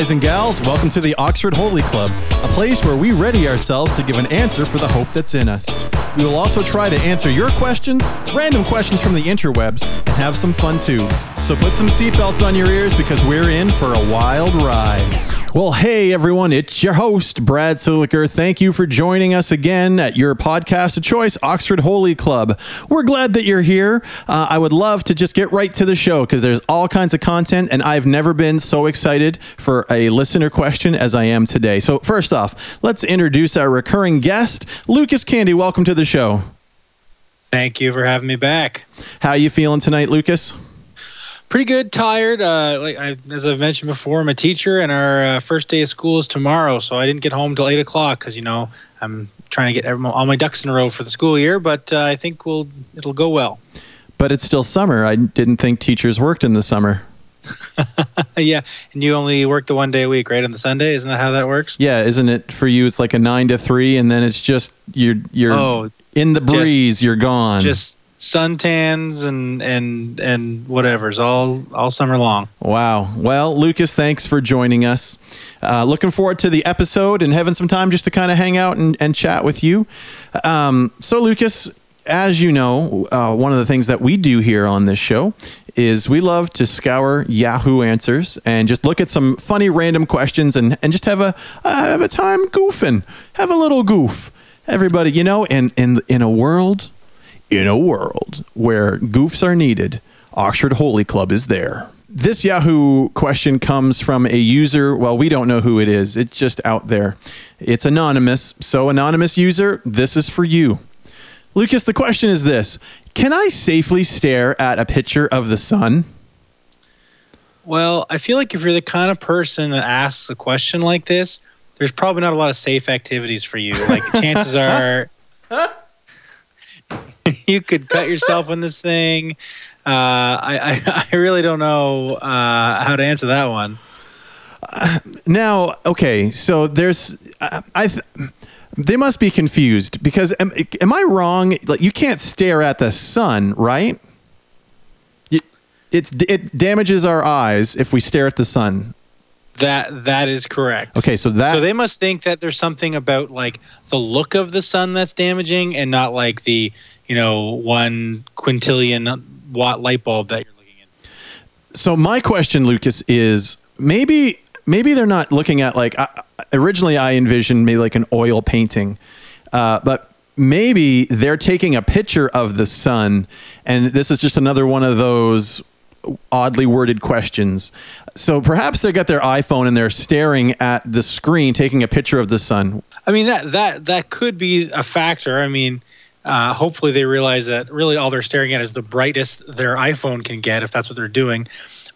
Guys and gals, welcome to the Oxford Holy Club, a place where we ready ourselves to give an answer for the hope that's in us. We will also try to answer your questions, random questions from the interwebs, and have some fun too. So put some seatbelts on your ears because we're in for a wild ride. Well, hey everyone, it's your host, Brad Siliker. Thank you for joining us again at your podcast of choice, Oxford Holy Club. We're glad that you're here. Uh, I would love to just get right to the show because there's all kinds of content, and I've never been so excited for a listener question as I am today. So, first off, let's introduce our recurring guest, Lucas Candy. Welcome to the show. Thank you for having me back. How you feeling tonight, Lucas? Pretty good. Tired. Uh, like I, as I've mentioned before, I'm a teacher, and our uh, first day of school is tomorrow. So I didn't get home till eight o'clock because you know I'm trying to get every, all my ducks in a row for the school year. But uh, I think we'll it'll go well. But it's still summer. I didn't think teachers worked in the summer. yeah, and you only work the one day a week, right? On the Sunday, isn't that how that works? Yeah, isn't it for you? It's like a nine to three, and then it's just you're you're Oh, in the breeze. just- you're gone. just suntans and and and whatever's all all summer long. Wow. Well, Lucas, thanks for joining us. Uh, looking forward to the episode and having some time just to kind of hang out and, and chat with you. Um, so, Lucas, as you know, uh, one of the things that we do here on this show is we love to scour Yahoo Answers and just look at some funny random questions and, and just have a uh, have a time goofing, have a little goof. Everybody, you know, in in in a world in a world where goofs are needed, Oxford Holy Club is there. This Yahoo question comes from a user. Well, we don't know who it is. It's just out there. It's anonymous. So, anonymous user, this is for you. Lucas, the question is this Can I safely stare at a picture of the sun? Well, I feel like if you're the kind of person that asks a question like this, there's probably not a lot of safe activities for you. Like chances are you could cut yourself on this thing. Uh, I, I I really don't know uh, how to answer that one. Now, okay, so there's, I, I th- they must be confused because am, am I wrong? Like, you can't stare at the sun, right? You- It's it damages our eyes if we stare at the sun. That that is correct. Okay, so that So they must think that there's something about like the look of the sun that's damaging, and not like the you know one quintillion watt light bulb that you're looking at. so my question, Lucas, is maybe maybe they're not looking at like I, originally I envisioned maybe like an oil painting, uh, but maybe they're taking a picture of the sun, and this is just another one of those oddly worded questions. So perhaps they got their iPhone and they're staring at the screen, taking a picture of the sun. I mean that that that could be a factor. I mean, uh, hopefully they realize that really all they're staring at is the brightest their iPhone can get if that's what they're doing.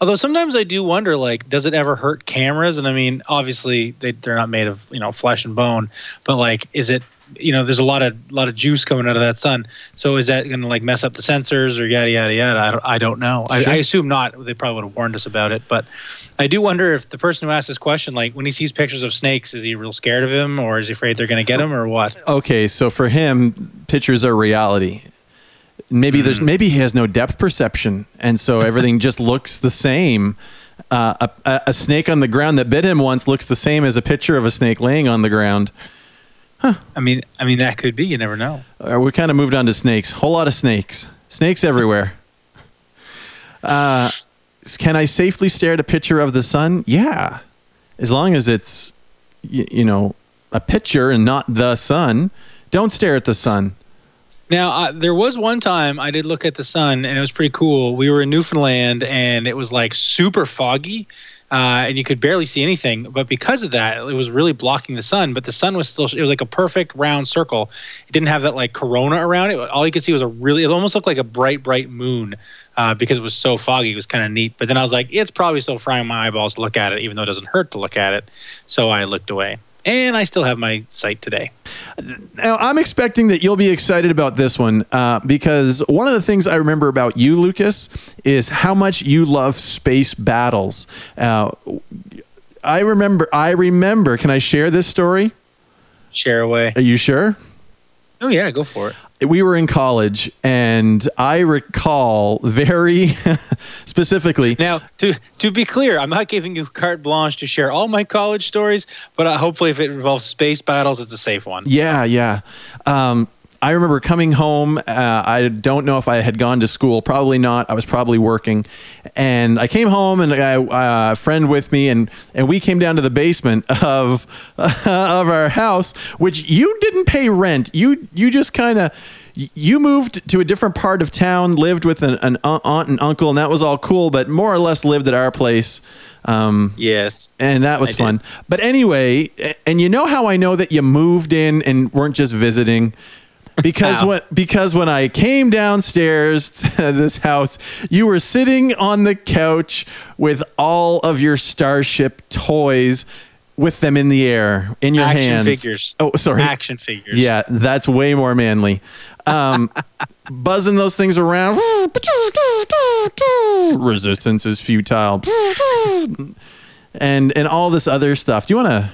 Although sometimes I do wonder, like, does it ever hurt cameras? And I mean, obviously they they're not made of you know flesh and bone, but like, is it you know there's a lot of lot of juice coming out of that sun. So is that going to like mess up the sensors or yada yada yada? I don't I don't know. Sure. I, I assume not. They probably would have warned us about it, but. I do wonder if the person who asked this question, like when he sees pictures of snakes, is he real scared of him, or is he afraid they're going to get him, or what? Okay, so for him, pictures are reality. Maybe there's maybe he has no depth perception, and so everything just looks the same. Uh, a, a, a snake on the ground that bit him once looks the same as a picture of a snake laying on the ground. Huh. I mean, I mean that could be. You never know. Uh, we kind of moved on to snakes. Whole lot of snakes. Snakes everywhere. Uh, can I safely stare at a picture of the sun? Yeah, as long as it's y- you know a picture and not the sun. Don't stare at the sun. Now, uh, there was one time I did look at the sun, and it was pretty cool. We were in Newfoundland, and it was like super foggy, uh, and you could barely see anything. But because of that, it was really blocking the sun. But the sun was still, it was like a perfect round circle. It didn't have that like corona around it. All you could see was a really, it almost looked like a bright, bright moon. Uh, because it was so foggy, it was kind of neat. But then I was like, it's probably still frying my eyeballs to look at it, even though it doesn't hurt to look at it. So I looked away, and I still have my sight today. Now, I'm expecting that you'll be excited about this one uh, because one of the things I remember about you, Lucas, is how much you love space battles. Uh, I remember. I remember. Can I share this story? Share away. Are you sure? Oh yeah, go for it. We were in college, and I recall very specifically. Now, to to be clear, I'm not giving you carte blanche to share all my college stories, but uh, hopefully, if it involves space battles, it's a safe one. Yeah, yeah. Um, I remember coming home. Uh, I don't know if I had gone to school. Probably not. I was probably working, and I came home and I, uh, a friend with me, and and we came down to the basement of of our house, which you didn't pay rent. You you just kind of you moved to a different part of town, lived with an, an, aunt and uncle, and that was all cool. But more or less lived at our place. Um, yes, and that was I fun. Did. But anyway, and you know how I know that you moved in and weren't just visiting because when because when I came downstairs to this house, you were sitting on the couch with all of your Starship toys with them in the air in your hands. Action hands. figures. Oh, sorry. Action figures. Yeah, that's way more manly. Um, buzzing those things around. Resistance is futile. and and all this other stuff. Do you want to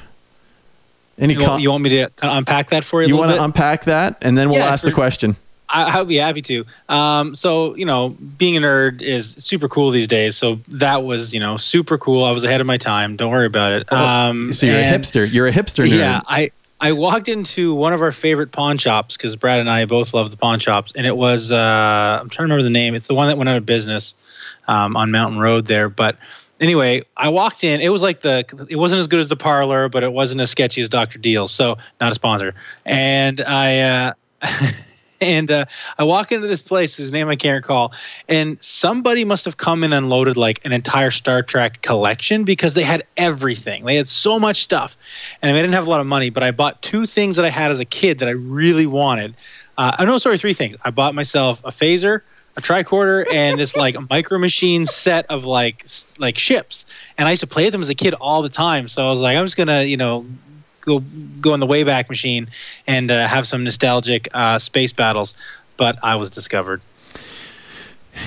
any you, want, you want me to unpack that for you? You want to unpack that, and then we'll yeah, ask for, the question. I'd be happy to. Um, so you know, being a nerd is super cool these days. So that was you know super cool. I was ahead of my time. Don't worry about it. Oh, um, so you're and, a hipster. You're a hipster nerd. Yeah, I I walked into one of our favorite pawn shops because Brad and I both love the pawn shops, and it was uh, I'm trying to remember the name. It's the one that went out of business um, on Mountain Road there, but anyway, I walked in. It was like the it wasn't as good as the parlor, but it wasn't as sketchy as Doctor Deals. So not a sponsor. And I uh, and uh, I walk into this place whose name I can't recall, and somebody must have come in and loaded like an entire Star Trek collection because they had everything. They had so much stuff, and I didn't have a lot of money, but I bought two things that I had as a kid that I really wanted. Uh, no, sorry, three things. I bought myself a phaser a tricorder and this like micro machine set of like like ships. And i used to play them as a kid all the time. So i was like i'm just gonna you know go go in the wayback machine and uh, have some nostalgic uh, space battles. But i was discovered.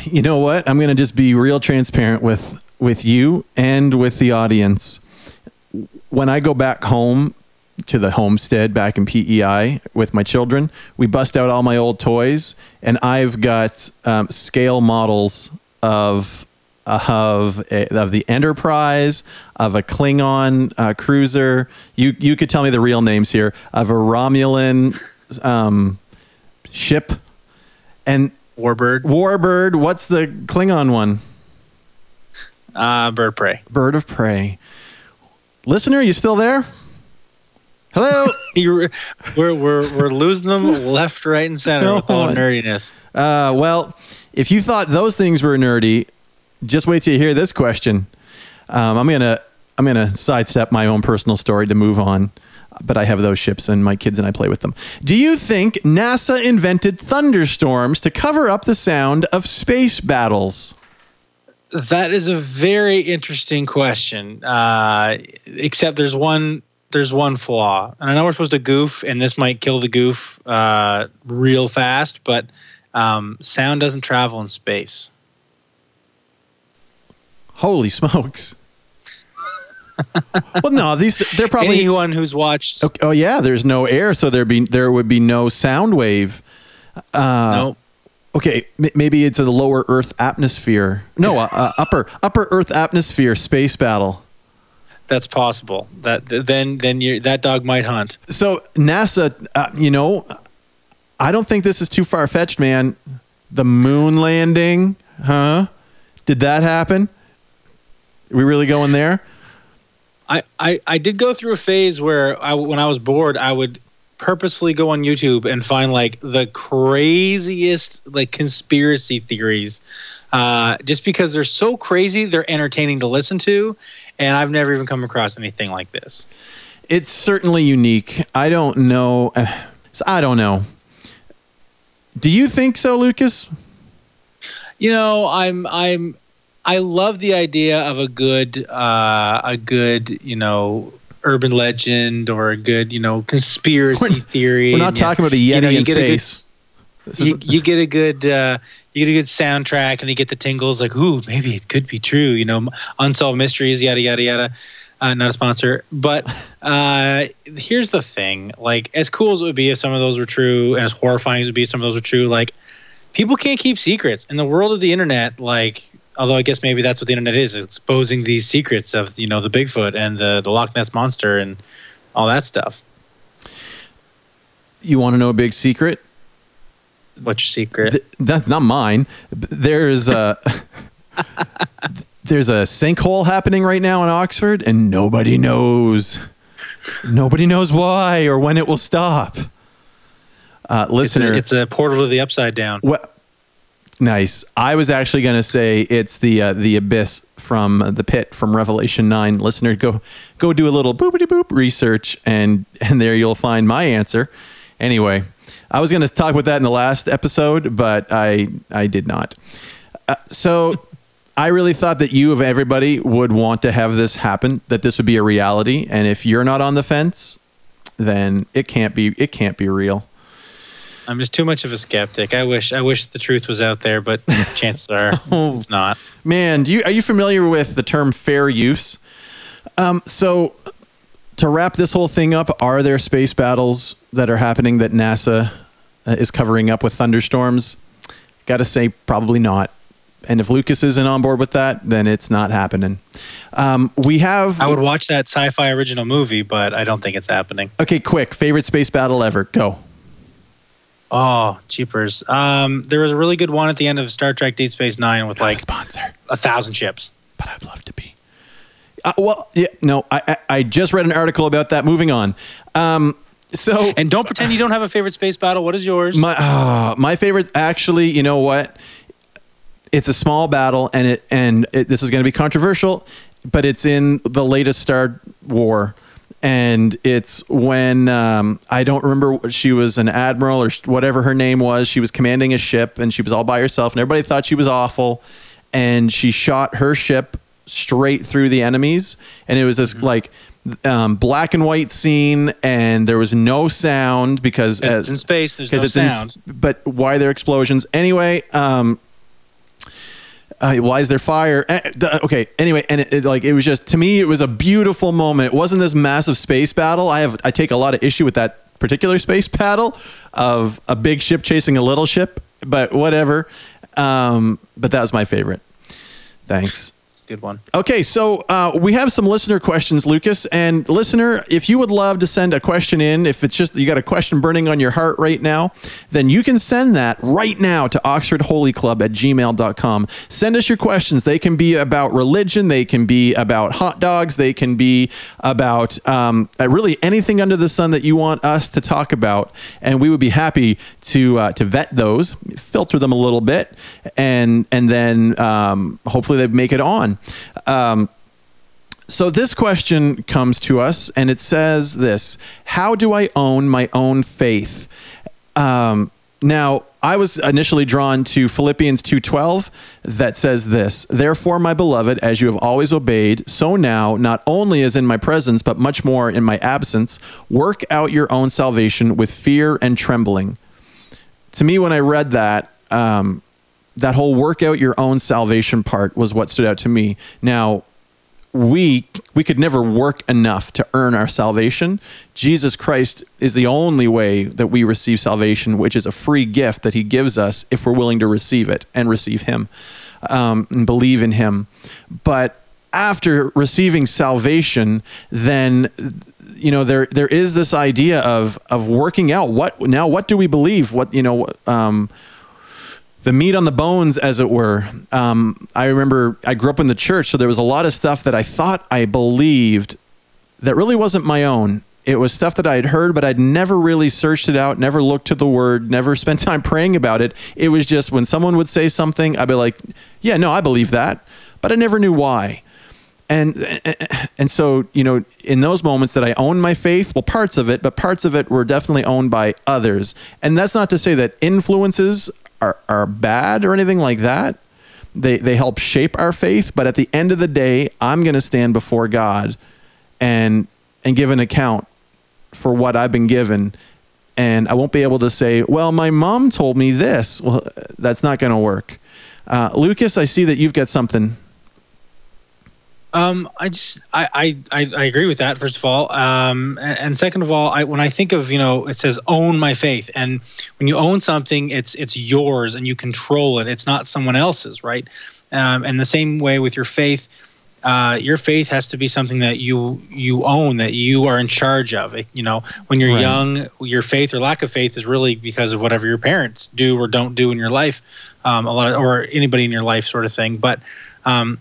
You know what? I'm gonna just be real transparent with with you and with the audience. When i go back home to the homestead back in PEI with my children. We bust out all my old toys, and I've got um, scale models of of a, of the Enterprise, of a Klingon uh, cruiser. You you could tell me the real names here of a Romulan um, ship, and Warbird. Warbird. What's the Klingon one? Uh, bird of prey. Bird of prey. Listener, you still there? Hello. we're, we're, we're losing them left, right, and center no. with all nerdiness. Uh, well, if you thought those things were nerdy, just wait till you hear this question. Um, I'm gonna I'm gonna sidestep my own personal story to move on, but I have those ships and my kids and I play with them. Do you think NASA invented thunderstorms to cover up the sound of space battles? That is a very interesting question. Uh, except there's one there's one flaw, and I know we're supposed to goof, and this might kill the goof uh, real fast, but um, sound doesn't travel in space. Holy smokes! well, no, these they're probably anyone who's watched. Oh, oh yeah, there's no air, so there be there would be no sound wave. Uh, nope. Okay, m- maybe it's a lower Earth atmosphere. No, uh, uh, upper upper Earth atmosphere space battle that's possible. That then then you that dog might hunt. So NASA, uh, you know, I don't think this is too far fetched, man. The moon landing, huh? Did that happen? Are we really going there? I, I, I did go through a phase where I, when I was bored, I would purposely go on YouTube and find like the craziest like conspiracy theories, uh, just because they're so crazy, they're entertaining to listen to, and I've never even come across anything like this. It's certainly unique. I don't know. I don't know. Do you think so, Lucas? You know, I'm I'm I love the idea of a good uh, a good you know urban legend or a good you know conspiracy we're, theory. We're not talking about a yeti you know, in space. Good, you, you, get a good uh, you get a good soundtrack and you get the tingles like ooh maybe it could be true you know unsolved mysteries yada yada yada Uh, not a sponsor, but uh, here's the thing: like, as cool as it would be if some of those were true, and as horrifying as it would be if some of those were true, like, people can't keep secrets in the world of the internet. Like, although I guess maybe that's what the internet is, exposing these secrets of you know the Bigfoot and the the Loch Ness monster and all that stuff. You want to know a big secret? What's your secret? Th- that's not mine. There's a there's a sinkhole happening right now in Oxford, and nobody knows. Nobody knows why or when it will stop. Uh, listener, it's a, it's a portal to the upside down. What? Nice. I was actually going to say it's the uh, the abyss from the pit from Revelation nine. Listener, go go do a little boopity boop research, and and there you'll find my answer. Anyway, I was going to talk about that in the last episode, but I I did not. Uh, so I really thought that you of everybody would want to have this happen, that this would be a reality, and if you're not on the fence, then it can't be it can't be real. I'm just too much of a skeptic. I wish I wish the truth was out there, but chances are Oh. it's not. Man, do you are you familiar with the term fair use? Um, so to wrap this whole thing up, are there space battles that are happening that NASA uh, is covering up with thunderstorms? Got to say, probably not. And if Lucas isn't on board with that, then it's not happening. Um, we have I would watch that sci-fi original movie, but I don't think it's happening. okay. Quick, favorite space battle ever? Go. Oh, cheapers. Um, there was a really good one at the end of Star Trek: Deep Space Nine with like a sponsor, a thousand ships. but I'd love to be. Uh, well, yeah, no, I, I I just read an article about that. Moving on. Um, so And don't pretend you don't have a favorite space battle. What is yours? My uh, my favorite, actually, you know what? It's a small battle, and it and it, this is going to be controversial, but it's in the latest Star War, and it's when um, I don't remember what she was an admiral or whatever her name was. She was commanding a ship, and she was all by herself, and everybody thought she was awful, and she shot her ship straight through the enemies, and it was this like. Um, black and white scene, and there was no sound because It's in space. There's no it's sound. s- but why are there explosions anyway? Um, uh, why is there fire? The- okay, anyway, and it, it, like it was just to me, it was a beautiful moment. It wasn't this massive space battle. I have I take a lot of issue with that particular space battle of a big ship chasing a little ship, but whatever. Um, but that was my favorite. Thanks. Good one. Okay, so uh, we have some listener questions, Lucas. And listener, if you would love to send a question in, if it's just you got a question burning on your heart right now, then you can send that right now to oxfordholyclub at gmail.com. Send us your questions. They can be about religion, they can be about hot dogs, they can be about um, uh, really anything under the sun that you want us to talk about. And we would be happy to uh, to vet those, filter them a little bit, and and then um, hopefully they make it on. Um, so this question comes to us, and it says this: How do I own my own faith? Um, now, I was initially drawn to Philippians 2:12 that says this, "Therefore, my beloved, as you have always obeyed, so now, not only as in my presence, but much more in my absence, work out your own salvation with fear and trembling." To me, when I read that, um, that whole work out your own salvation part was what stood out to me. Now, we we could never work enough to earn our salvation. Jesus Christ is the only way that we receive salvation, which is a free gift that He gives us if we're willing to receive it and receive Him um, and believe in Him. But after receiving salvation, then you know there there is this idea of of working out what now what do we believe what you know um, the meat on the bones, as it were. Um, I remember I grew up in the church, so there was a lot of stuff that I thought I believed that really wasn't my own. It was stuff that I had heard, but I'd never really searched it out, never looked to the word, never spent time praying about it. It was just when someone would say something, I'd be like, yeah, no, I believe that, but I never knew why. And and so you know, in those moments that I own my faith, well, parts of it, but parts of it were definitely owned by others. And that's not to say that influences are are bad or anything like that. They they help shape our faith, but at the end of the day, I'm going to stand before God and and give an account for what I've been given. And I won't be able to say, well, my mom told me this. Well, that's not going to work. Uh, Lucas, I see that you've got something. Um, I just I, I I agree with that. First of all, um, and, and second of all, I when I think of you know it says own my faith, and when you own something, it's it's yours and you control it. It's not someone else's, right? Um, and the same way with your faith, uh, your faith has to be something that you you own, that you are in charge of. It, you know, when you're Right. young, your faith or lack of faith is really because of whatever your parents do or don't do in your life, um, a lot of, or anybody in your life, sort of thing. But um,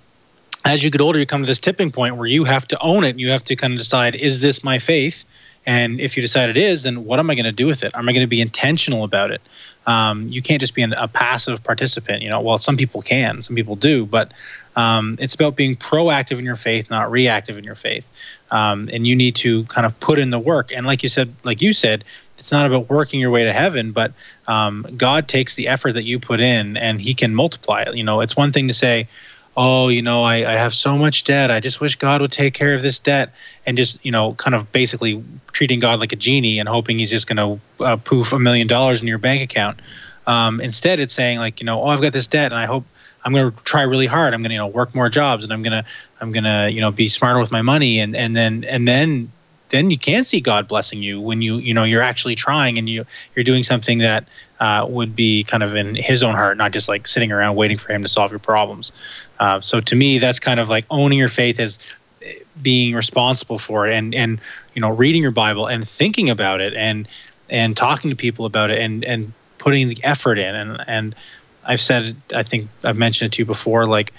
as you get older, you come to this tipping point where you have to own it. And You have to kind of decide, is this my faith? And if you decide it is, then what am I going to do with it? Am I going to be intentional about it? Um, you can't just be an, a passive participant. You know, well, some people can, some people do, but um, it's about being proactive in your faith, not reactive in your faith. Um, and you need to kind of put in the work. And like you said, like you said, it's not about working your way to heaven, but um, God takes the effort that you put in, and He can multiply it. You know, it's one thing to say, oh, you know, I, I have so much debt. I just wish God would take care of this debt. And just, you know, kind of basically treating God like a genie and hoping he's just going to uh, poof a million dollars in your bank account. Um, instead, it's saying like, you know, oh, I've got this debt and I hope I'm going to try really hard. I'm going to, you know, work more jobs and I'm going to, I'm going to, you know, be smarter with my money. And, and then, and then, then you can see God blessing you when you, you know, you're actually trying and you, you're doing something that uh, would be kind of in his own heart, not just like sitting around waiting for him to solve your problems. Uh, so to me, that's kind of like owning your faith as being responsible for it and, and, you know, reading your Bible and thinking about it and, and talking to people about it and, and putting the effort in. And, and I've said, I think I've mentioned it to you before, like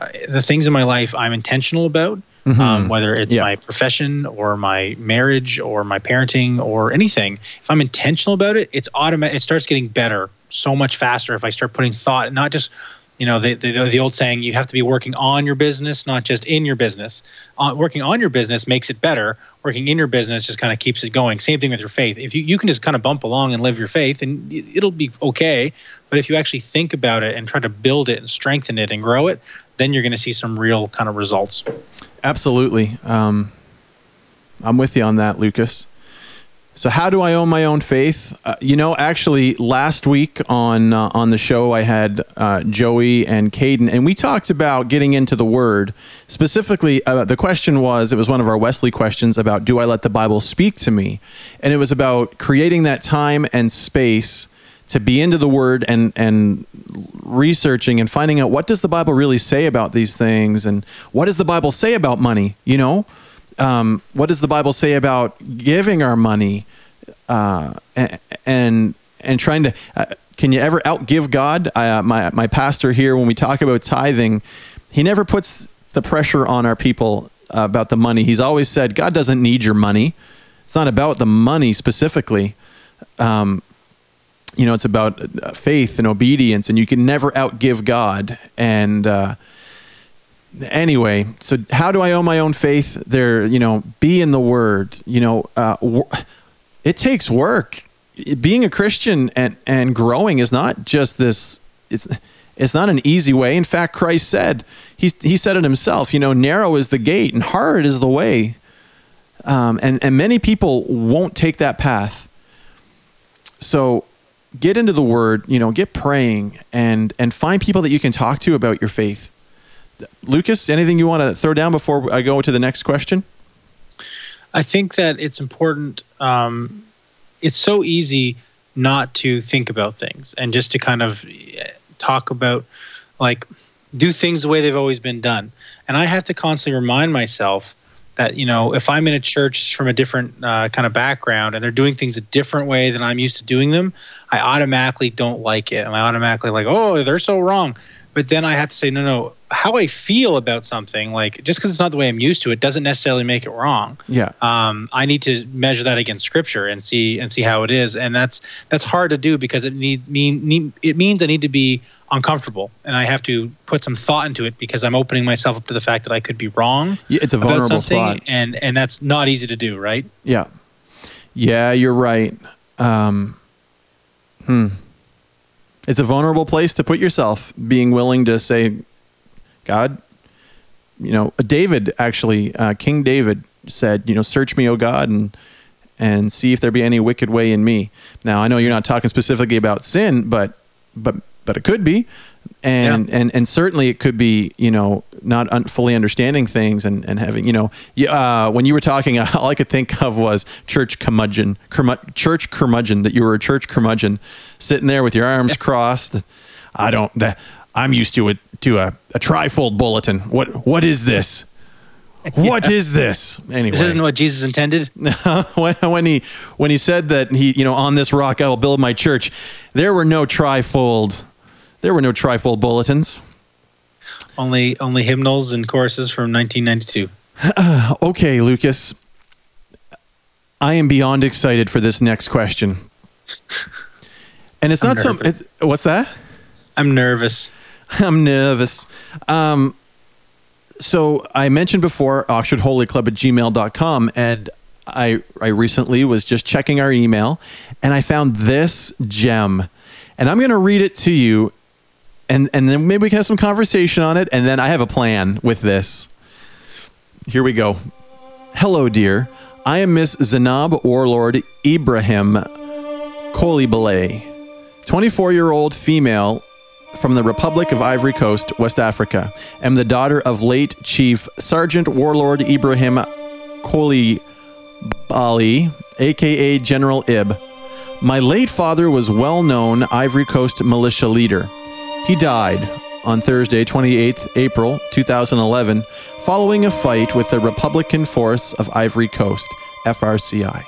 uh, the things in my life I'm intentional about, um, whether it's Yeah. my profession or my marriage or my parenting or anything. If I'm intentional about it, it's automatic. It starts getting better so much faster if I start putting thought, not just you know the, the the old saying you have to be working on your business not just in your business uh, working on your business makes it better working in your business just kind of keeps it going same thing with your faith if you, you can just kind of bump along and live your faith and it'll be okay but if you actually think about it and try to build it and strengthen it and grow it then you're going to see some real kind of results Absolutely. Um, I'm with you on that, Lucas. So, how do I own my own faith? Uh, you know, actually, last week on uh, on the show, I had uh, Joey and Caden, and we talked about getting into the Word. Specifically, uh, the question was it was one of our Wesley questions about do I let the Bible speak to me, and it was about creating that time and space to be into the Word and and researching and finding out what does the Bible really say about these things, and what does the Bible say about money? You know, um, what does the Bible say about giving our money uh, and, and trying to? Uh, can you ever outgive God? Uh, my my pastor here, when we talk about tithing, he never puts the pressure on our people about the money. He's always said God doesn't need your money. It's not about the money specifically. Um, you know, it's about uh, faith and obedience, and you can never outgive God. And uh, anyway, so how do I own my own faith? There, you know, be in the Word. You know, uh, it takes work. Being a Christian and and growing is not just this. It's it's not an easy way. In fact, Christ said he he said it himself. You know, narrow is the gate and hard is the way. Um, and and many people won't take that path. So get into the word, you know, get praying and and find people that you can talk to about your faith. Lucas, anything you want to throw down before I go to the next question? I think that it's important. Um, it's so easy not to think about things and just to kind of eh, talk about, like, do things the way they've always been done. And I have to constantly remind myself that, you know, if I'm in a church from a different uh, kind of background and they're doing things a different way than I'm used to doing them, I automatically don't like it. And I automatically like, oh, they're so wrong. But then I have to say, no, no, how I feel about something, like just because it's not the way I'm used to it, doesn't necessarily make it wrong Yeah. um, I need to measure that against scripture and see and see how it is, and that's that's hard to do because it need mean need, it means I need to be uncomfortable and I have to put some thought into it because I'm opening myself up to the fact that I could be wrong Yeah, it's a vulnerable spot. and and that's not easy to do, right? Yeah. Yeah, you're right. Um, hmm. It's a vulnerable place to put yourself, being willing to say, God, you know, David actually, uh, King David said, you know, search me, O God, and and see if there be any wicked way in me. Now, I know you're not talking specifically about sin, but but but it could be. and and and certainly it could be you know not un- fully understanding things and and having you know uh, when you were talking all I could think of was church curmudgeon curmu- church curmudgeon that you were a church curmudgeon sitting there with your arms crossed I don't that, I'm used to it to a, a trifold bulletin what what is this what is this anyway This isn't what Jesus intended. when, when he when he said that he you know on this rock I will build my church, there were no trifold, there were no trifold bulletins. Only only hymnals and choruses from 1992. Okay, Lucas, I am beyond excited for this next question, and it's I'm not some. It's, what's that? I'm nervous. I'm nervous. Um, so I mentioned before oxfordholyclub at gmail.com and I, I recently was just checking our email and I found this gem and I'm going to read it to you and, and then maybe we can have some conversation on it and then I have a plan with this. Here we go. Hello, dear. I am Miss Zanab Warlord Ibrahim Coulibaly, 24 year old female from the Republic of Ivory Coast, West Africa. Am the daughter of late Chief Sergeant Warlord Ibrahim Coulibaly, aka General Ib. My late father was well known Ivory Coast militia leader. He died on Thursday, 28th April 2011, following a fight with the Republican Force of Ivory Coast, FRCI.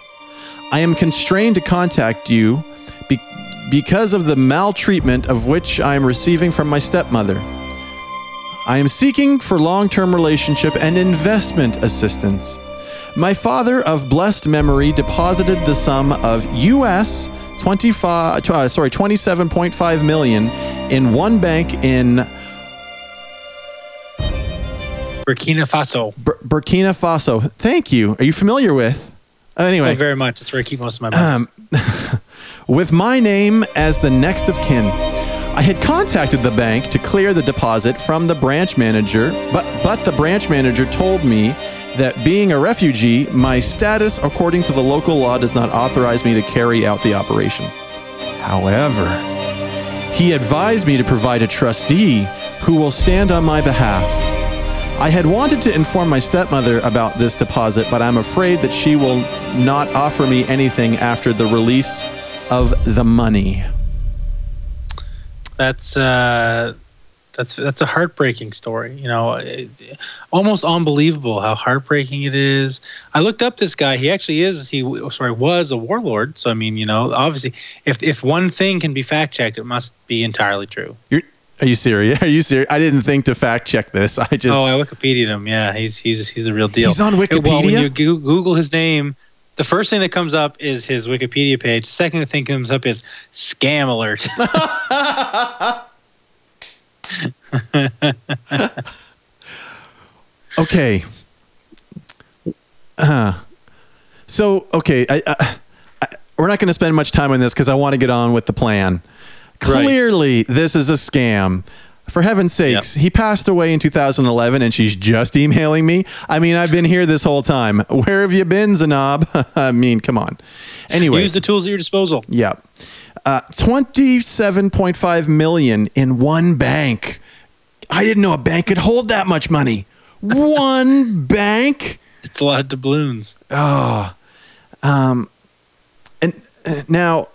I am constrained to contact you because of the maltreatment of which I am receiving from my stepmother. I am seeking for long term relationship and investment assistance. My father of blessed memory deposited the sum of US 25 uh, sorry 27.5 million in one bank in Burkina Faso. Bur- Burkina Faso. Thank you. Are you familiar with? Anyway, Oh, very much. That's where I keep most of my money. Um, with my name as the next of kin. I had contacted the bank to clear the deposit from the branch manager, but but the branch manager told me that being a refugee, my status according to the local law does not authorize me to carry out the operation. However, he advised me to provide a trustee who will stand on my behalf. I had wanted to inform my stepmother about this deposit, but I'm afraid that she will not offer me anything after the release of the money. that's uh, that's that's a heartbreaking story. You know, it, almost unbelievable how heartbreaking it is. I looked up this guy. He actually is. He sorry was a warlord. So I mean, you know, obviously, if if one thing can be fact checked, it must be entirely true. You're, are you serious? Are you serious? I didn't think to fact check this. I just oh, I Wikipedia'd him. Yeah, he's he's he's a real deal. He's on Well, when Wikipedia? you Google his name, the first thing that comes up is his Wikipedia page. The second thing that comes up is scam alert. okay. Uh, so okay, I, I, I, we're not going to spend much time on this because I want to get on with the plan. Right. Clearly, this is a scam. For heaven's sakes, he passed away in 2011 and she's just emailing me. I mean, I've been here this whole time. Where have you been, Zanab? I mean, come on. Anyway, Use the tools at your disposal. yeah. Uh, 27.5 million in one bank. I didn't know a bank could hold that much money. One bank? It's a lot of doubloons. Oh. Um, and uh, now,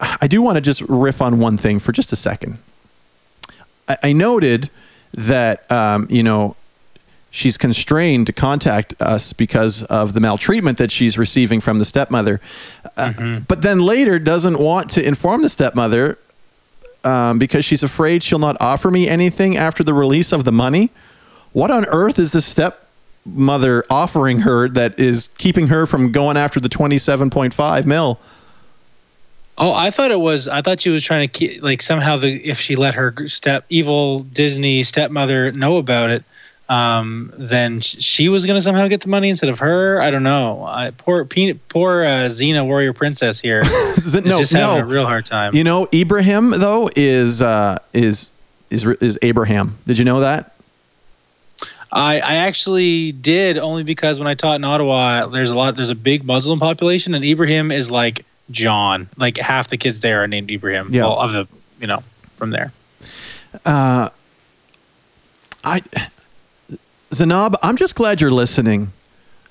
I do want to just riff on one thing for just a second. I, I noted that, um, you know, she's constrained to contact us because of the maltreatment that she's receiving from the stepmother. Uh, But then later doesn't want to inform the stepmother um, because she's afraid she'll not offer me anything after the release of the money. What on earth is the stepmother offering her that is keeping her from going after the 27.5 mil? Oh, I thought it was. I thought she was trying to keep like somehow the if she let her step evil Disney stepmother know about it, um, then she was gonna somehow get the money instead of her. I don't know. I, poor poor uh, Xena warrior princess here is no, just having a real hard time. You know, Ibrahim though is uh, is is is Abraham. Did you know that? I, I actually did only because when I taught in Ottawa, there's a lot. There's a big Muslim population, and Ibrahim is like John. Like half the kids there are named Ibrahim. Yeah. Well, of the you know from there. Uh, I, Zanab, I'm just glad you're listening.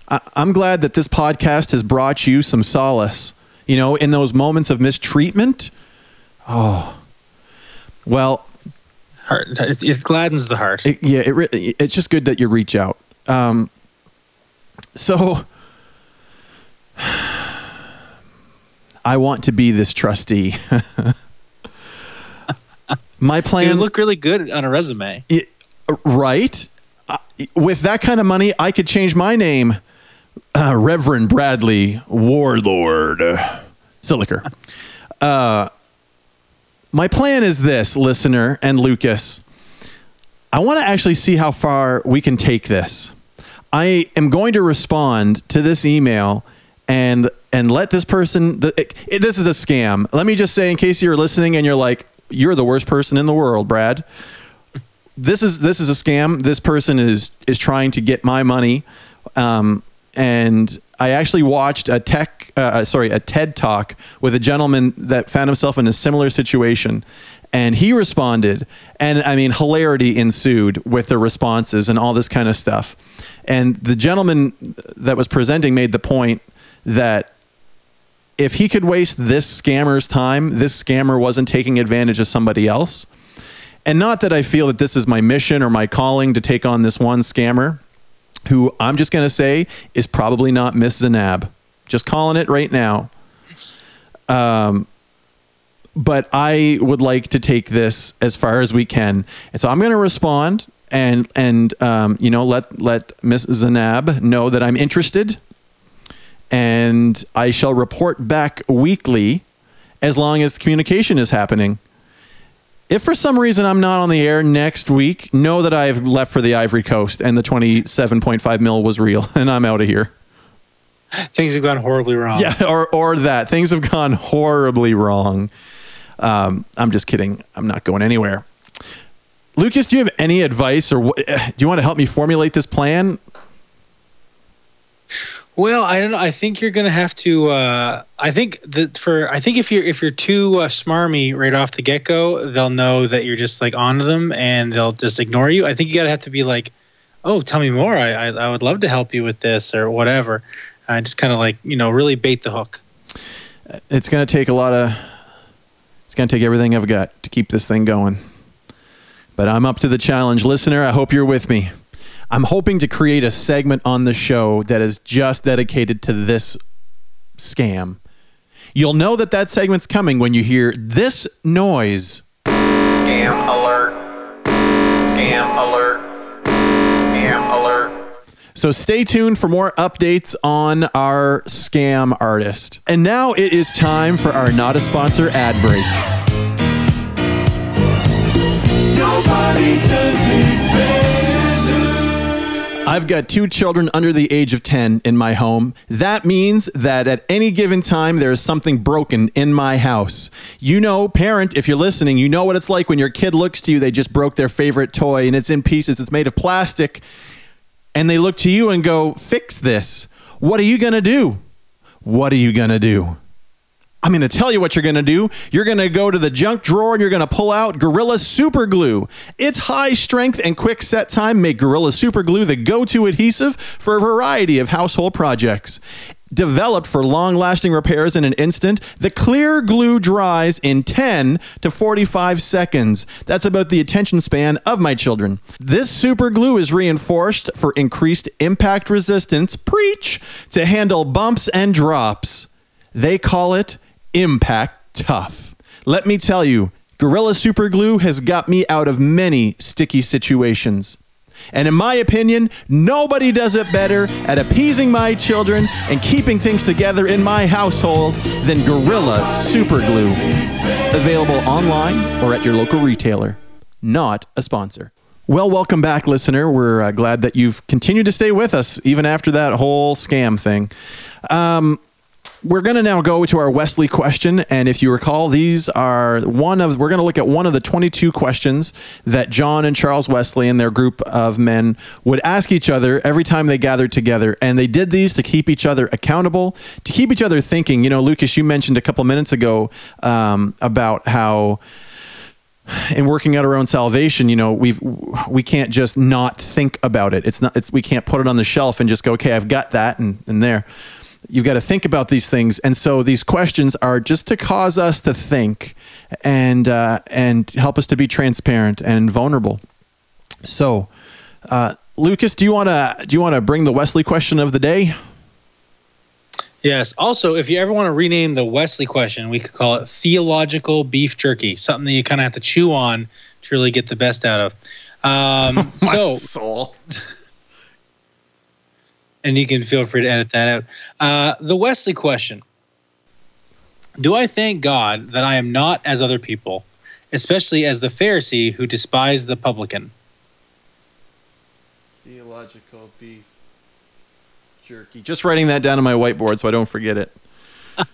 I, I'm glad that this podcast has brought you some solace. You know, in those moments of mistreatment. Oh, well, Heart, it, it gladdens the heart. it, yeah, it, re- it's just good that you reach out. Um, so, I want to be this trustee. My plan, would look really good on a resume. it- right? Uh, with that kind of money, I could change my name, uh, Reverend Bradley Warlord Siliker. Uh, my plan is this, listener and Lucas. I want to actually see how far we can take this. I am going to respond to this email and and let this person. The, it, it- this is a scam. Let me just say, in case you're listening and you're like, "You're the worst person in the world, Brad." This is this is a scam. This person is is trying to get my money, um, and I actually watched a tech, uh, sorry, a TED talk with a gentleman that found himself in a similar situation, and he responded, and I mean, hilarity ensued with the responses and all this kind of stuff. And the gentleman that was presenting made the point that if he could waste this scammer's time, this scammer wasn't taking advantage of somebody else. And not that I feel that this is my mission or my calling to take on this one scammer, who I'm just going to say is probably not Miss Zanab. Just calling it right now. Um, but I would like to take this as far as we can, and so I'm going to respond and and um, you know let let Miss Zanab know that I'm interested, and I shall report back weekly as long as communication is happening. If for some reason I'm not on the air next week, know that I've left for the Ivory Coast and the 27.5 mil was real and I'm out of here. Things have gone horribly wrong. Yeah, or or that things have gone horribly wrong. Um, I'm just kidding. I'm not going anywhere. Lucas, do you have any advice or what, do you want to help me formulate this plan? Well, I don't know. I think you're gonna have to. Uh, I think that for. I think if you're if you're too uh, smarmy right off the get go, they'll know that you're just like onto them, and they'll just ignore you. I think you gotta have to be like, "Oh, tell me more. I I, I would love to help you with this or whatever." Uh, just kind of like you know really bait the hook. It's going to take a lot of it's going to take everything I've got to keep this thing going. But I'm up to the challenge, listener. I hope you're with me. I'm hoping to create a segment on the show that is just dedicated to this scam. You'll know that that segment's coming when you hear this noise. Scam alert. Scam alert. Scam alert. So stay tuned for more updates on our scam artist. And now it is time for our not a sponsor ad break. Nobody does it better. I've got two children under the age of 10 in my home. That means that at any given time, there is something broken in my house. You know, parent, if you're listening, you know what it's like when your kid looks to you, they just broke their favorite toy and it's in pieces, it's made of plastic, and they look to you and go, Fix this. What are you going to do? What are you going to do? I'm going to tell you what you're going to do. You're going to go to the junk drawer and you're going to pull out Gorilla Super Glue. Its high strength and quick set time make Gorilla Super Glue the go to adhesive for a variety of household projects. Developed for long lasting repairs in an instant, the clear glue dries in 10 to 45 seconds. That's about the attention span of my children. This super glue is reinforced for increased impact resistance, preach, to handle bumps and drops. They call it Impact Tough. Let me tell you, Gorilla Super Glue has got me out of many sticky situations. And in my opinion, nobody does it better at appeasing my children and keeping things together in my household than Gorilla Super Glue. Available online or at your local retailer. Not a sponsor. Well, welcome back, listener. We're uh, glad that you've continued to stay with us even after that whole scam thing. Um, we're going to now go to our Wesley question. And if you recall, these are one of, we're going to look at one of the 22 questions that John and Charles Wesley and their group of men would ask each other every time they gathered together. And they did these to keep each other accountable, to keep each other thinking. You know, Lucas, you mentioned a couple minutes ago um, about how in working out our own salvation, you know, we've we can't just not think about it. It's not it's we can't put it on the shelf and just go, okay, I've got that and, and there. You've got to think about these things, and so these questions are just to cause us to think and uh, and help us to be transparent and vulnerable. So, uh, Lucas, do you want to do you want to bring the Wesley question of the day? Yes. Also, if you ever want to rename the Wesley question, we could call it theological beef jerky, something that you kind of have to chew on to really get the best out of. Um, so, soul. and you can feel free to edit that out. Uh, the Wesley question Do I thank God that I am not as other people, especially as the Pharisee who despised the publican? Theological beef jerky. Just writing that down on my whiteboard so I don't forget it.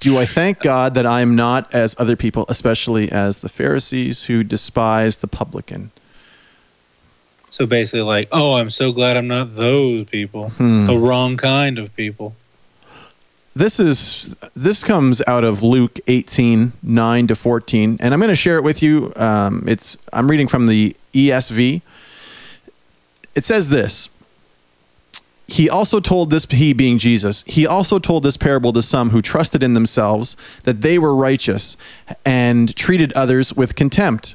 Do I thank God that I'm not as other people, especially as the Pharisees who despise the publican? So basically, like, oh, I'm so glad I'm not those people, the wrong kind of people. This is this comes out of Luke 18, 9 to 14, and I'm going to share it with you. Um, it's I'm reading from the ESV. It says this. He also told this, he being Jesus, he also told this parable to some who trusted in themselves that they were righteous and treated others with contempt.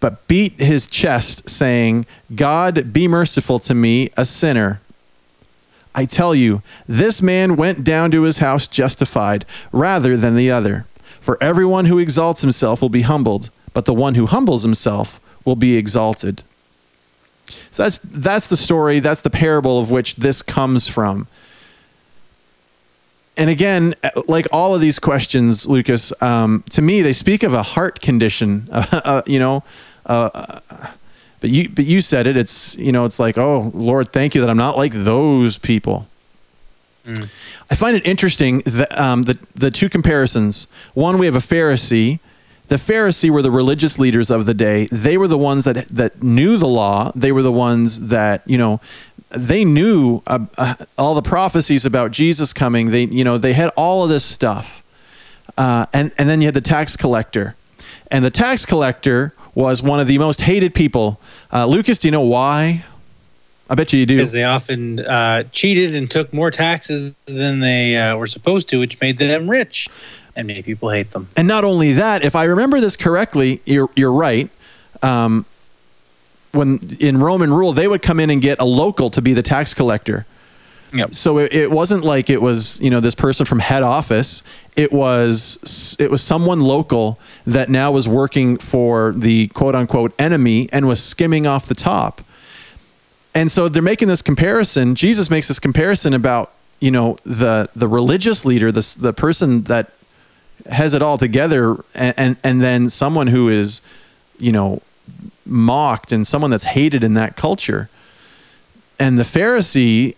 but beat his chest, saying, God, be merciful to me, a sinner. I tell you, this man went down to his house justified rather than the other. For everyone who exalts himself will be humbled, but the one who humbles himself will be exalted. So that's that's the story, that's the parable of which this comes from. And again, like all of these questions, Lucas, um, to me they speak of a heart condition. Uh, you know, uh, but you but you said it. It's you know, it's like, oh Lord, thank you that I'm not like those people. I find it interesting that um, the the two comparisons. One, we have a Pharisee. The Pharisee were the religious leaders of the day. They were the ones that that knew the law. They were the ones that you know. They knew uh, uh, all the prophecies about Jesus coming. They you know they had all of this stuff. Uh, and and then you had the tax collector, and the tax collector was one of the most hated people. Uh, Lucas, do you know why? I bet you you do. Because they often uh, cheated and took more taxes than they uh, were supposed to, which made them rich. And many people hate them. And not only that, if I remember this correctly, you're you're right. Um, when in Roman rule, they would come in and get a local to be the tax collector. Yep. So it, it wasn't like it was you know this person from head office. It was it was someone local that now was working for the quote unquote enemy and was skimming off the top. And so they're making this comparison. Jesus makes this comparison about you know the the religious leader, the the person that has it all together, and and, and then someone who is you know mocked and someone that's hated in that culture. And the Pharisee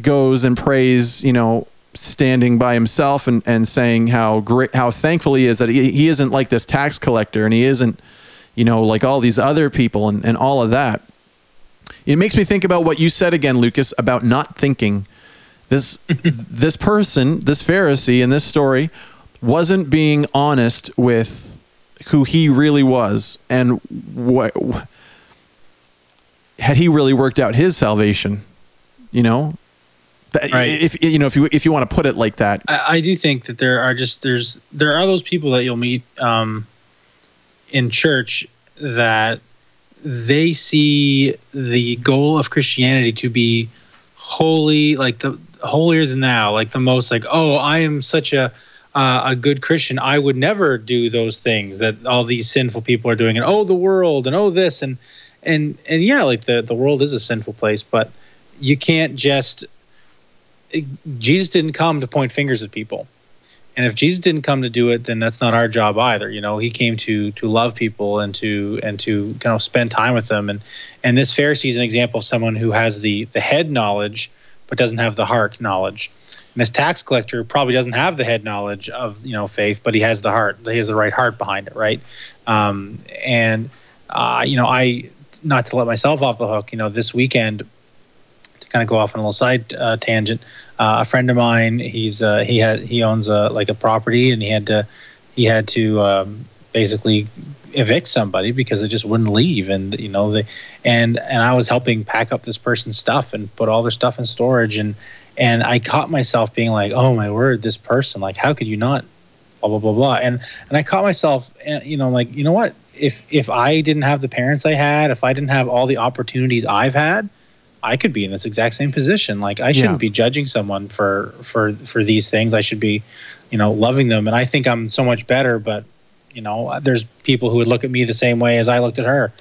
goes and prays, you know, standing by himself and, and saying how great, how thankful he is that he, he isn't like this tax collector and he isn't, you know, like all these other people and, and all of that. It makes me think about what you said again, Lucas, about not thinking. This this person, this Pharisee in this story, wasn't being honest with who he really was and what had he really worked out his salvation. You know, That- Right. if you know if you if you want to put it like that. I, I do think that there are just there's there are those people that you'll meet um, in church that they see the goal of Christianity to be holy, like the holier than thou, like the most like oh I am such a uh, a good Christian. I would never do those things that all these sinful people are doing, and oh the world, and oh this, and and and yeah, like the the world is a sinful place, but you can't just Jesus didn't come to point fingers at people. And if Jesus didn't come to do it, then that's not our job either. You know, he came to to love people and to and to kind of spend time with them. And and this Pharisee is an example of someone who has the the head knowledge but doesn't have the heart knowledge. And this tax collector probably doesn't have the head knowledge of you know faith, but he has the heart. He has the right heart behind it, right? Um, and uh, you know, I not to let myself off the hook. You know, this weekend to kind of go off on a little side uh, tangent. Uh, a friend of mine, he's uh, he had he owns a like a property, and he had to he had to um, basically evict somebody because they just wouldn't leave, and you know they and and I was helping pack up this person's stuff and put all their stuff in storage, and and I caught myself being like, oh my word, this person, like, how could you not, blah blah blah blah, and and I caught myself, eh, you know, like you know what, if if I didn't have the parents I had, if I didn't have all the opportunities I've had I could be in this exact same position. Like I shouldn't Yeah. be judging someone for for for these things. I should be, you know, loving them. And I think I'm so much better. But you know, there's people who would look at me the same way as I looked at her,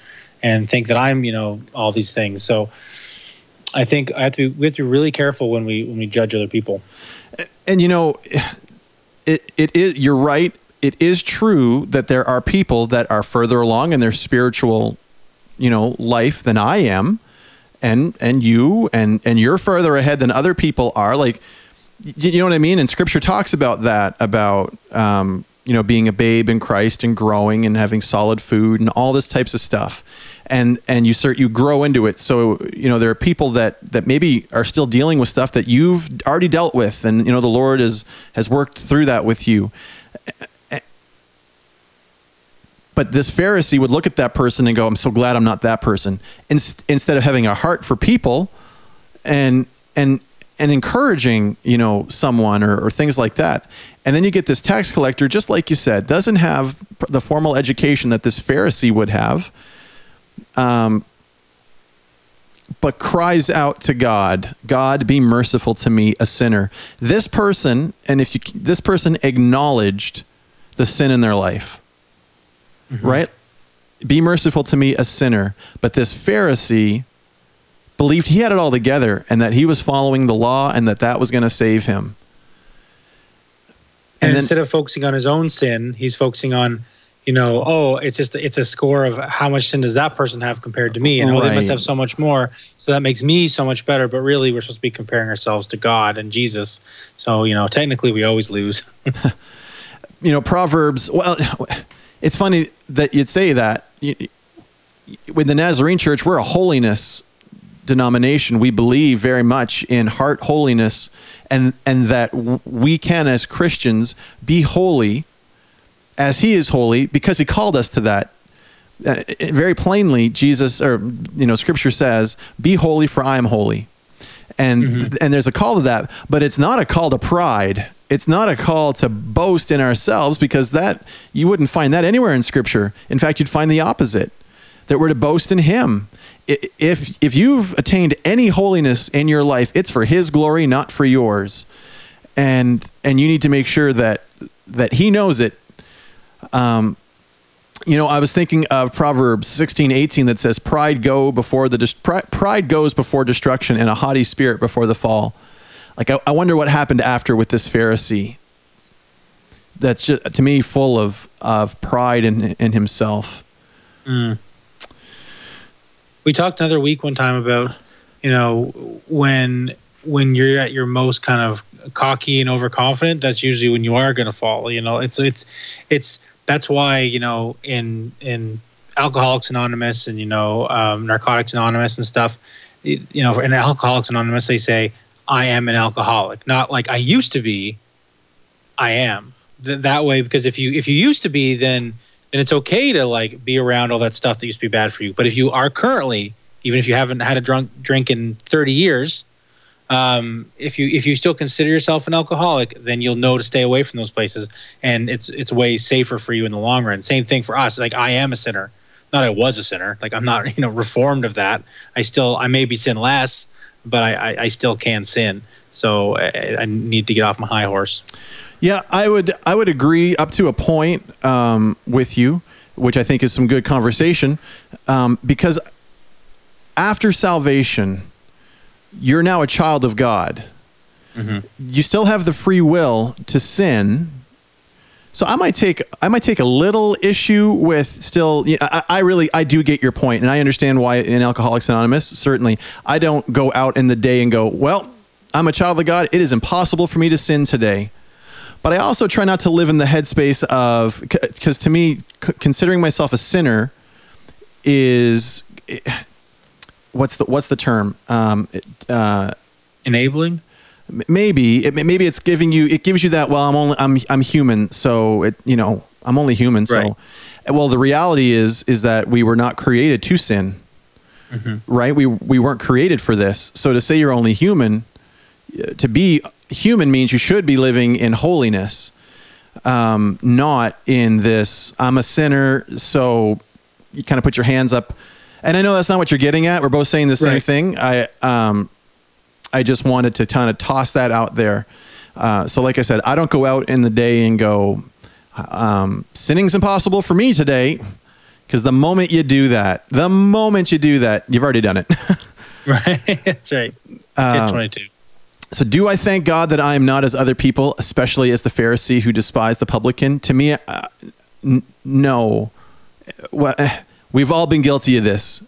and think that I'm, you know, all these things. So I think I have to be, we have to be really careful when we when we judge other people. and you know it it is you're right it is true that there are people that are further along in their spiritual you know life than I am and and you and and you're further ahead than other people are like y- you know what I mean? And scripture talks about that about um you know being a babe in Christ and growing and having solid food and all this types of stuff. And and you start you grow into it. So you know there are people that that maybe are still dealing with stuff that you've already dealt with and you know the lord has has worked through that with you but this pharisee would look at that person and go i'm so glad i'm not that person Inst- instead of having a heart for people and and and encouraging you know someone or, or things like that and then you get this tax collector just like you said doesn't have the formal education that this pharisee would have um, but cries out to God, God, be merciful to me, a sinner. This person, and if you, this person acknowledged the sin in their life, Mm-hmm. right? Be merciful to me, a sinner. But this Pharisee believed he had it all together and that he was following the law and that that was going to save him. And, And then- instead of focusing on his own sin, he's focusing on, you know, oh, it's just it's a score of how much sin does that person have compared to me, and oh, they must have so much more, so that makes me so much better. But really, we're supposed to be comparing ourselves to God and Jesus. So you know, technically, we always lose. you know proverbs well it's funny that you'd say that with the nazarene church we're a holiness denomination. We believe very much in heart holiness and and that we can as christians be holy as he is holy because he called us to that. Uh, very plainly jesus or you know scripture says be holy for i am holy. And and there's a call to that but it's not a call to pride it's not a call to boast in ourselves because that you wouldn't find that anywhere in scripture. In fact you'd find the opposite that we're to boast in him. If if you've attained any holiness in your life it's for his glory not for yours. And and you need to make sure that that he knows it. Um you know, I was thinking of Proverbs 16, 18 that says, pride go before the, pride goes before destruction and a haughty spirit before the fall. Like, I, I wonder what happened after with this Pharisee. That's just, to me, full of, of pride in, in himself. we talked another week one time about you know when when you're at your most kind of cocky and overconfident that's usually when you are going to fall you know it's it's it's that's why you know in in alcoholics anonymous and you know um, narcotics anonymous and stuff you know in alcoholics anonymous they say i am an alcoholic not like i used to be i am Th- that way because if you if you used to be then then it's okay to like be around all that stuff that used to be bad for you. But if you are currently, even if you haven't had a drunk drink in 30 years, um, if you if you still consider yourself an alcoholic, then you'll know to stay away from those places, and it's it's way safer for you in the long run. Same thing for us. Like I am a sinner, not I was a sinner. Like I'm not you know reformed of that. I still I maybe sin less, but I I, I still can sin. So I, I need to get off my high horse. Yeah, I would I would agree up to a point um, with you, which I think is some good conversation, um, because after salvation, you're now a child of God. You still have the free will to sin So I might take I might take a little issue with still. You know, I, I really I do get your point, and I understand why in Alcoholics Anonymous. Certainly, I don't go out in the day and go, well, I'm a child of God. It is impossible for me to sin today. But I also try not to live in the headspace of because to me, c- considering myself a sinner is what's the what's the term? Um, uh, Enabling. Maybe it, maybe it's giving you it gives you that well i'm only i'm i'm human so it you know i'm only human so. Right. well the reality is is that we were not created to sin. Right? We we weren't created for this. So to say you're only human uh, to be human means you should be living in holiness um not in this i'm a sinner so you kind of put your hands up. And i know that's not what you're getting at. We're both saying the same Right. thing. I um I just wanted to kind of toss that out there. Uh, so, like I said, I don't go out in the day and go, um, sinning's impossible for me today. Because the moment you do that, the moment you do that, you've already done it. Right. That's right. Um, 22. so, do I thank God that I am not as other people, especially as the Pharisee who despised the publican? To me, uh, n- no. Well, eh, we've all been guilty of this.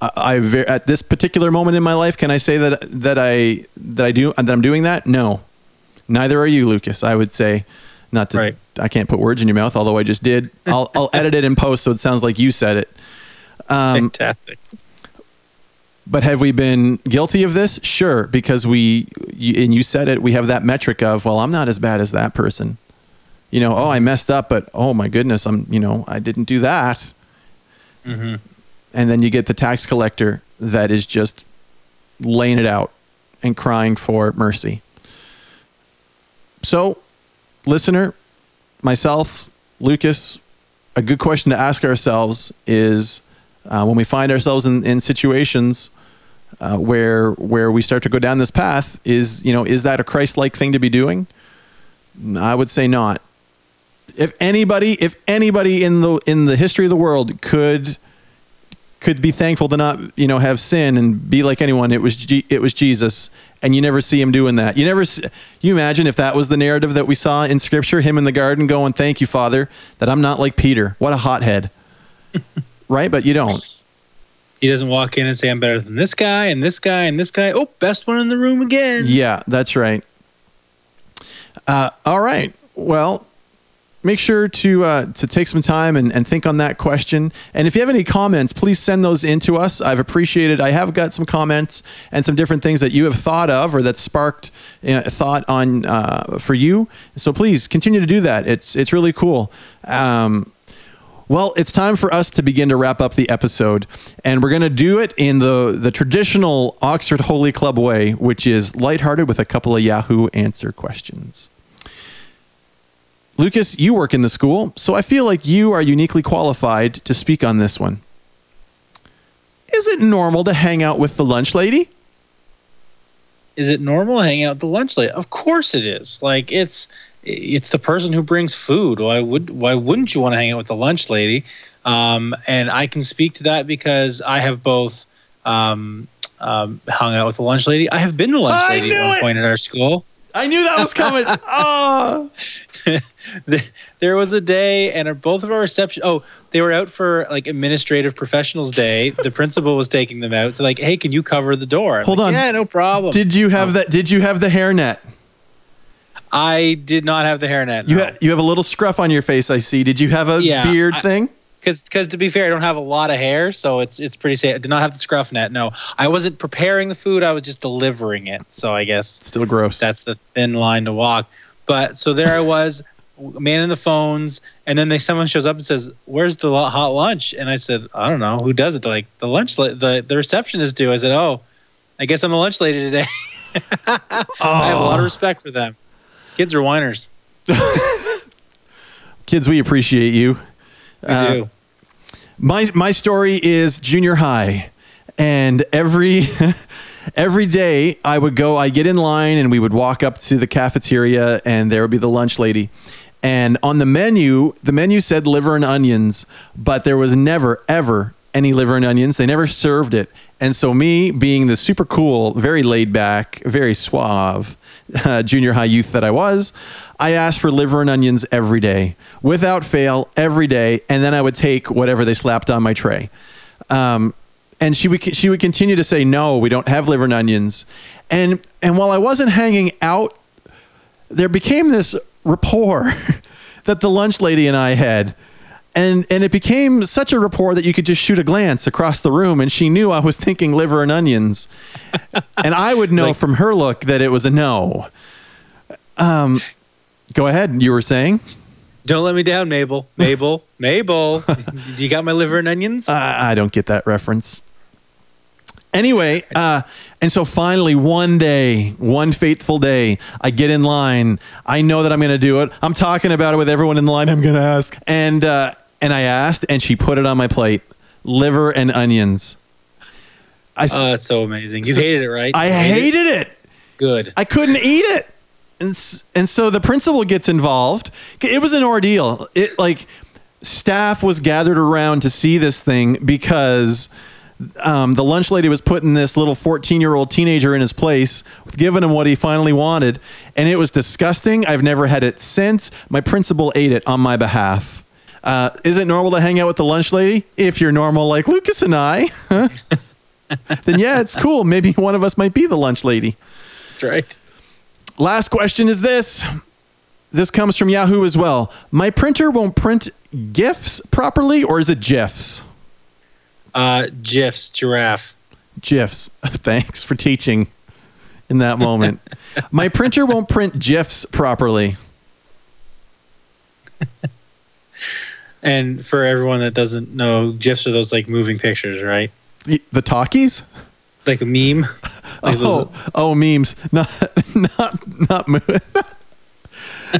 I, I at this particular moment in my life, can I say that that I that I do that I'm doing that? No, neither are you, Lucas. I would say not to. Right. I can't put words in your mouth, although I just did. I'll I'll edit it in post so it sounds like you said it. Um, Fantastic. but have we been guilty of this? Sure, because we and you said it. We have that metric of well, I'm not as bad as that person. You know, oh, I messed up, but oh my goodness, I'm you know I didn't do that. And then you get the tax collector that is just laying it out and crying for mercy. So, listener, myself, Lucas, a good question to ask ourselves is uh, when we find ourselves in, in situations uh, where where we start to go down this path is you know is that a Christ-like thing to be doing? I would say not. If anybody, if anybody in the in the history of the world could could be thankful to not you know have sin and be like anyone, it was G- it was Jesus, and you never see him doing that. You never see, you imagine if that was the narrative that we saw in Scripture, him in the garden going, "Thank you, Father, that I'm not like Peter. What a hothead." right, but you don't. He doesn't walk in and say, I'm better than this guy and this guy and this guy. Oh, best one in the room again. Yeah, that's right. Uh, all right. Well, make sure to uh, to take some time and, and think on that question. And if you have any comments, please send those in to us. I've appreciated. I have got some comments and some different things that you have thought of or that sparked thought on uh, for you. So please continue to do that. It's it's really cool. Um, well, it's time for us to begin to wrap up the episode, and we're going to do it in the the traditional Oxford Holy Club way, which is lighthearted with a couple of Yahoo answer questions. Lucas, you work in the school, so I feel like you are uniquely qualified to speak on this one. Is it normal to hang out with the lunch lady? Is it normal to hang out at the lunch lady? Of course it is. Like it's it's the person who brings food. Why would why wouldn't you want to hang out with the lunch lady? Um, and I can speak to that because I have both um, um, hung out with the lunch lady. I have been the lunch I lady at one it! point at our school. I knew that was coming. oh. there was a day and our- both of our reception oh they were out for like administrative professionals day the principal was taking them out so like hey can you cover the door I'm Hold like, on. yeah no problem Did you have um, that? Did you have the hairnet? i did not have the hairnet You no. ha- you have a little scruff on your face. I see. Did you have a Yeah, beard I- thing? because because to be fair, I don't have a lot of hair, so it's it's pretty safe. I did not have the scruff net. No, I wasn't preparing the food. I was just delivering it. So I guess Still gross. that's the thin line to walk. But so there I was, man in the phones, and then they someone shows up and says, "Where's the hot lunch?" And I said, "I don't know who does it." They're like the lunch, the the receptionist do. I said, "Oh, I guess I'm the lunch lady today." I have a lot of respect for them. Kids are whiners. Kids, we appreciate you. We Uh, do. my my story is junior high and every every day i would go i get in line and we would walk up to the cafeteria and there would be the lunch lady and on the menu the menu said liver and onions but there was never ever any liver and onions. They never served it. And so, me being the super cool, very laid back, very suave uh, junior high youth that I was, I asked for liver and onions every day, without fail, every day. And then I would take whatever they slapped on my tray. Um, and she would she would continue to say, "No, we don't have liver and onions." And and while I wasn't hanging out, there became this rapport that the lunch lady and I had. And, and it became such a rapport that you could just shoot a glance across the room and she knew I was thinking liver and onions. and I would know Like- from her look that it was a no. Um, go ahead. You were saying? Don't let me down, Mabel. Mabel. Mabel. you got my liver and onions? I, I don't get that reference. Anyway, uh, and so finally, one day, one faithful day, I get in line. I know that I'm going to do it. I'm talking about it with everyone in the line. I'm going to ask, and uh, and I asked, and she put it on my plate: liver and onions. I, oh, that's so amazing. You So- hated it, right? I You hated it. Good. I couldn't eat it. And, and so the principal gets involved. It was an ordeal. It like staff was gathered around to see this thing because um, the lunch lady was putting this little 14 year old teenager in his place, giving him what he finally wanted. And it was disgusting. I've never had it since. My principal ate it on my behalf. Uh, is it normal to hang out with the lunch lady? If you're normal like Lucas and I, then yeah, it's cool. Maybe one of us might be the lunch lady. That's right. Last question is this. This comes from Yahoo as well. My printer won't print GIFs properly, or is it GIFs? Uh, GIFs, giraffe. GIFs. Thanks for teaching in that moment. My printer won't print GIFs properly. And for everyone that doesn't know, GIFs are those like moving pictures, right? The, the talkies? Like a meme. Like those- Oh, oh, memes. Not, not, not,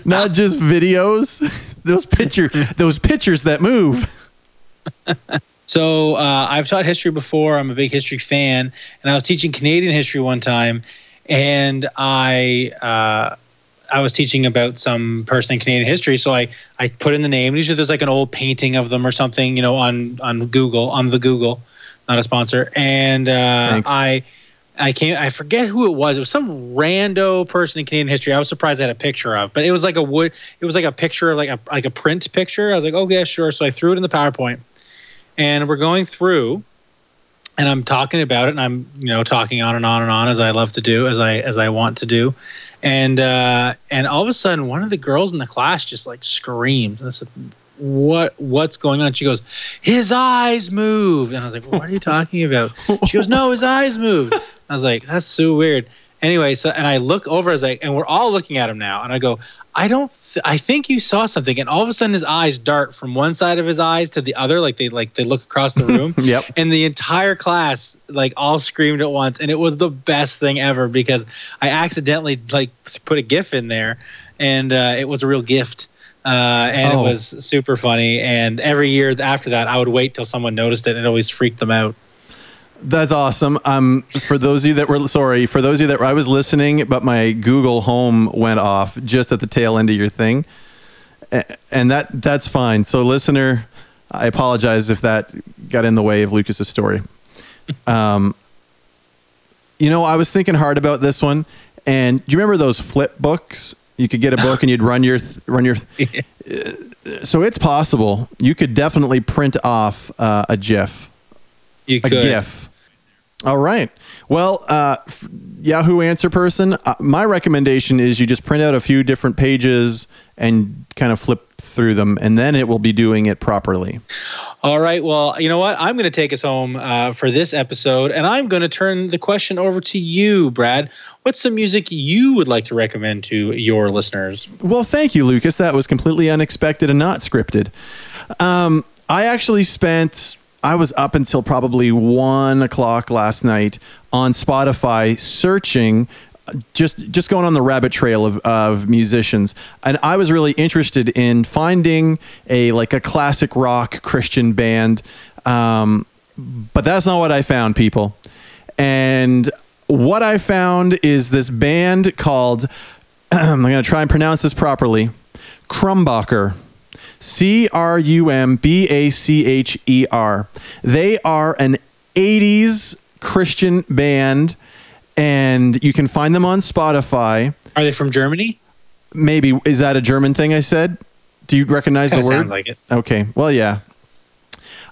not just videos. Those picture, those pictures that move. So uh, I've taught history before. I'm a big history fan, and I was teaching Canadian history one time, and I uh, I was teaching about some person in Canadian history. So I I put in the name. Usually there's like an old painting of them or something, you know, on on Google on the Google, not a sponsor. And uh. I I came I forget who it was. It was some rando person in Canadian history. I was surprised I had a picture of, but it was like a wood. It was like a picture of like a like a print picture. I was like, oh yeah, sure. So I threw it in the PowerPoint and we're going through and i'm talking about it and i'm you know talking on and on and on as i love to do as i as i want to do. And uh and all of a sudden one of the girls in the class just like screamed. And i said what what's going on? She goes his eyes moved. And i was like what are you talking about? She goes no his eyes moved. I was like that's so weird. Anyway so and i look over as i and we're all looking at him now and i go i don't th- i think you saw something and all of a sudden his eyes dart from one side of his eyes to the other like they like they look across the room Yep. and the entire class like all screamed at once and it was the best thing ever because i accidentally like put a gif in there and uh, it was a real gift uh, and Oh. it was super funny and every year after that i would wait till someone noticed it and it always freaked them out That's awesome. Um, for those of you that were sorry, for those of you that I was listening, but my Google Home went off just at the tail end of your thing, and that that's fine. So, listener, I apologize if that got in the way of Lucas's story. Um, you know, I was thinking hard about this one, and do you remember those flip books? You could get a book and you'd run your th- run your. Th- so it's possible you could definitely print off uh, a GIF you a GIF. All right. Well, uh, Yahoo Answer person, uh, my recommendation is you just print out a few different pages and kind of flip through them, and then it will be doing it properly. All right. Well, you know what? I'm going to take us home uh, for this episode, and I'm going to turn the question over to you, Brad. What's some music you would like to recommend to your listeners? Well, thank you, Lucas. That was completely unexpected and not scripted. Um, I actually spent. I was up until probably one o'clock last night on Spotify searching, just just going on the rabbit trail of, of musicians, and I was really interested in finding a like a classic rock Christian band, um, but that's not what I found, people. And what I found is this band called, I'm going to try and pronounce this properly, Crumbacher. C R U M B A C H E R. They are an 80s Christian band, and you can find them on Spotify. Are they from Germany? Maybe, is that a German thing I said? Do you recognize the word? sounds like it. Okay. Well, yeah.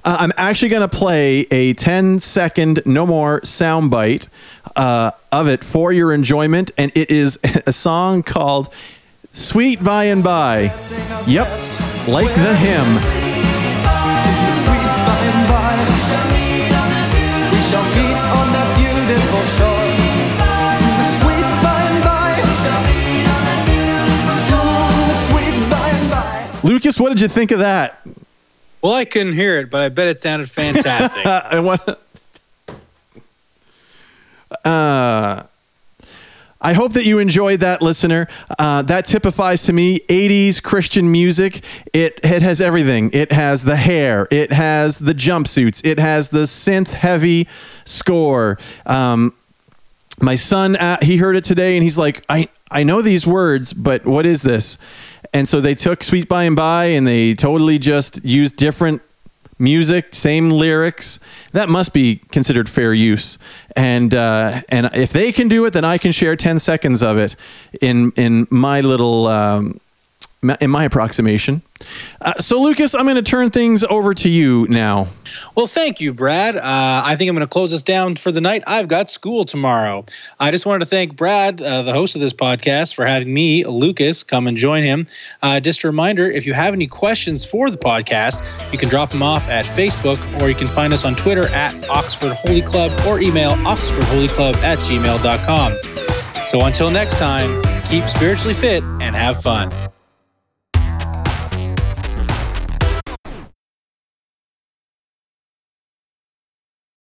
Uh, I'm actually going to play a 10 second, no more soundbite uh, of it for your enjoyment. And it is a song called Sweet By and By. Yep. Like the hymn. Sweet by and by, we shall meet on that beautiful shore. Sweet by and by, sweet by and by. Lucas, what did you think of that? Well, I couldn't hear it, but I bet it sounded fantastic. I want. Uh, I hope that you enjoyed that, listener. Uh, that typifies to me 80s Christian music. It it has everything. It has the hair. It has the jumpsuits. It has the synth heavy score. Um, my son uh, he heard it today and he's like i i know these words but what is this and so they took sweet by and by and they totally just used different music same lyrics. That must be considered fair use. And uh, and if they can do it then i can share 10 seconds of it in in my little um, in my approximation uh, so lucas i'm going to turn things over to you now Well, thank you, Brad. Uh, I think I'm going to close us down for the night. I've got school tomorrow. I just wanted to thank Brad, uh, the host of this podcast, for having me, Lucas, come and join him. Uh, just a reminder if you have any questions for the podcast, you can drop them off at Facebook or you can find us on Twitter at Oxford Holy Club or email oxfordholyclub at gmail.com. So until next time, keep spiritually fit and have fun.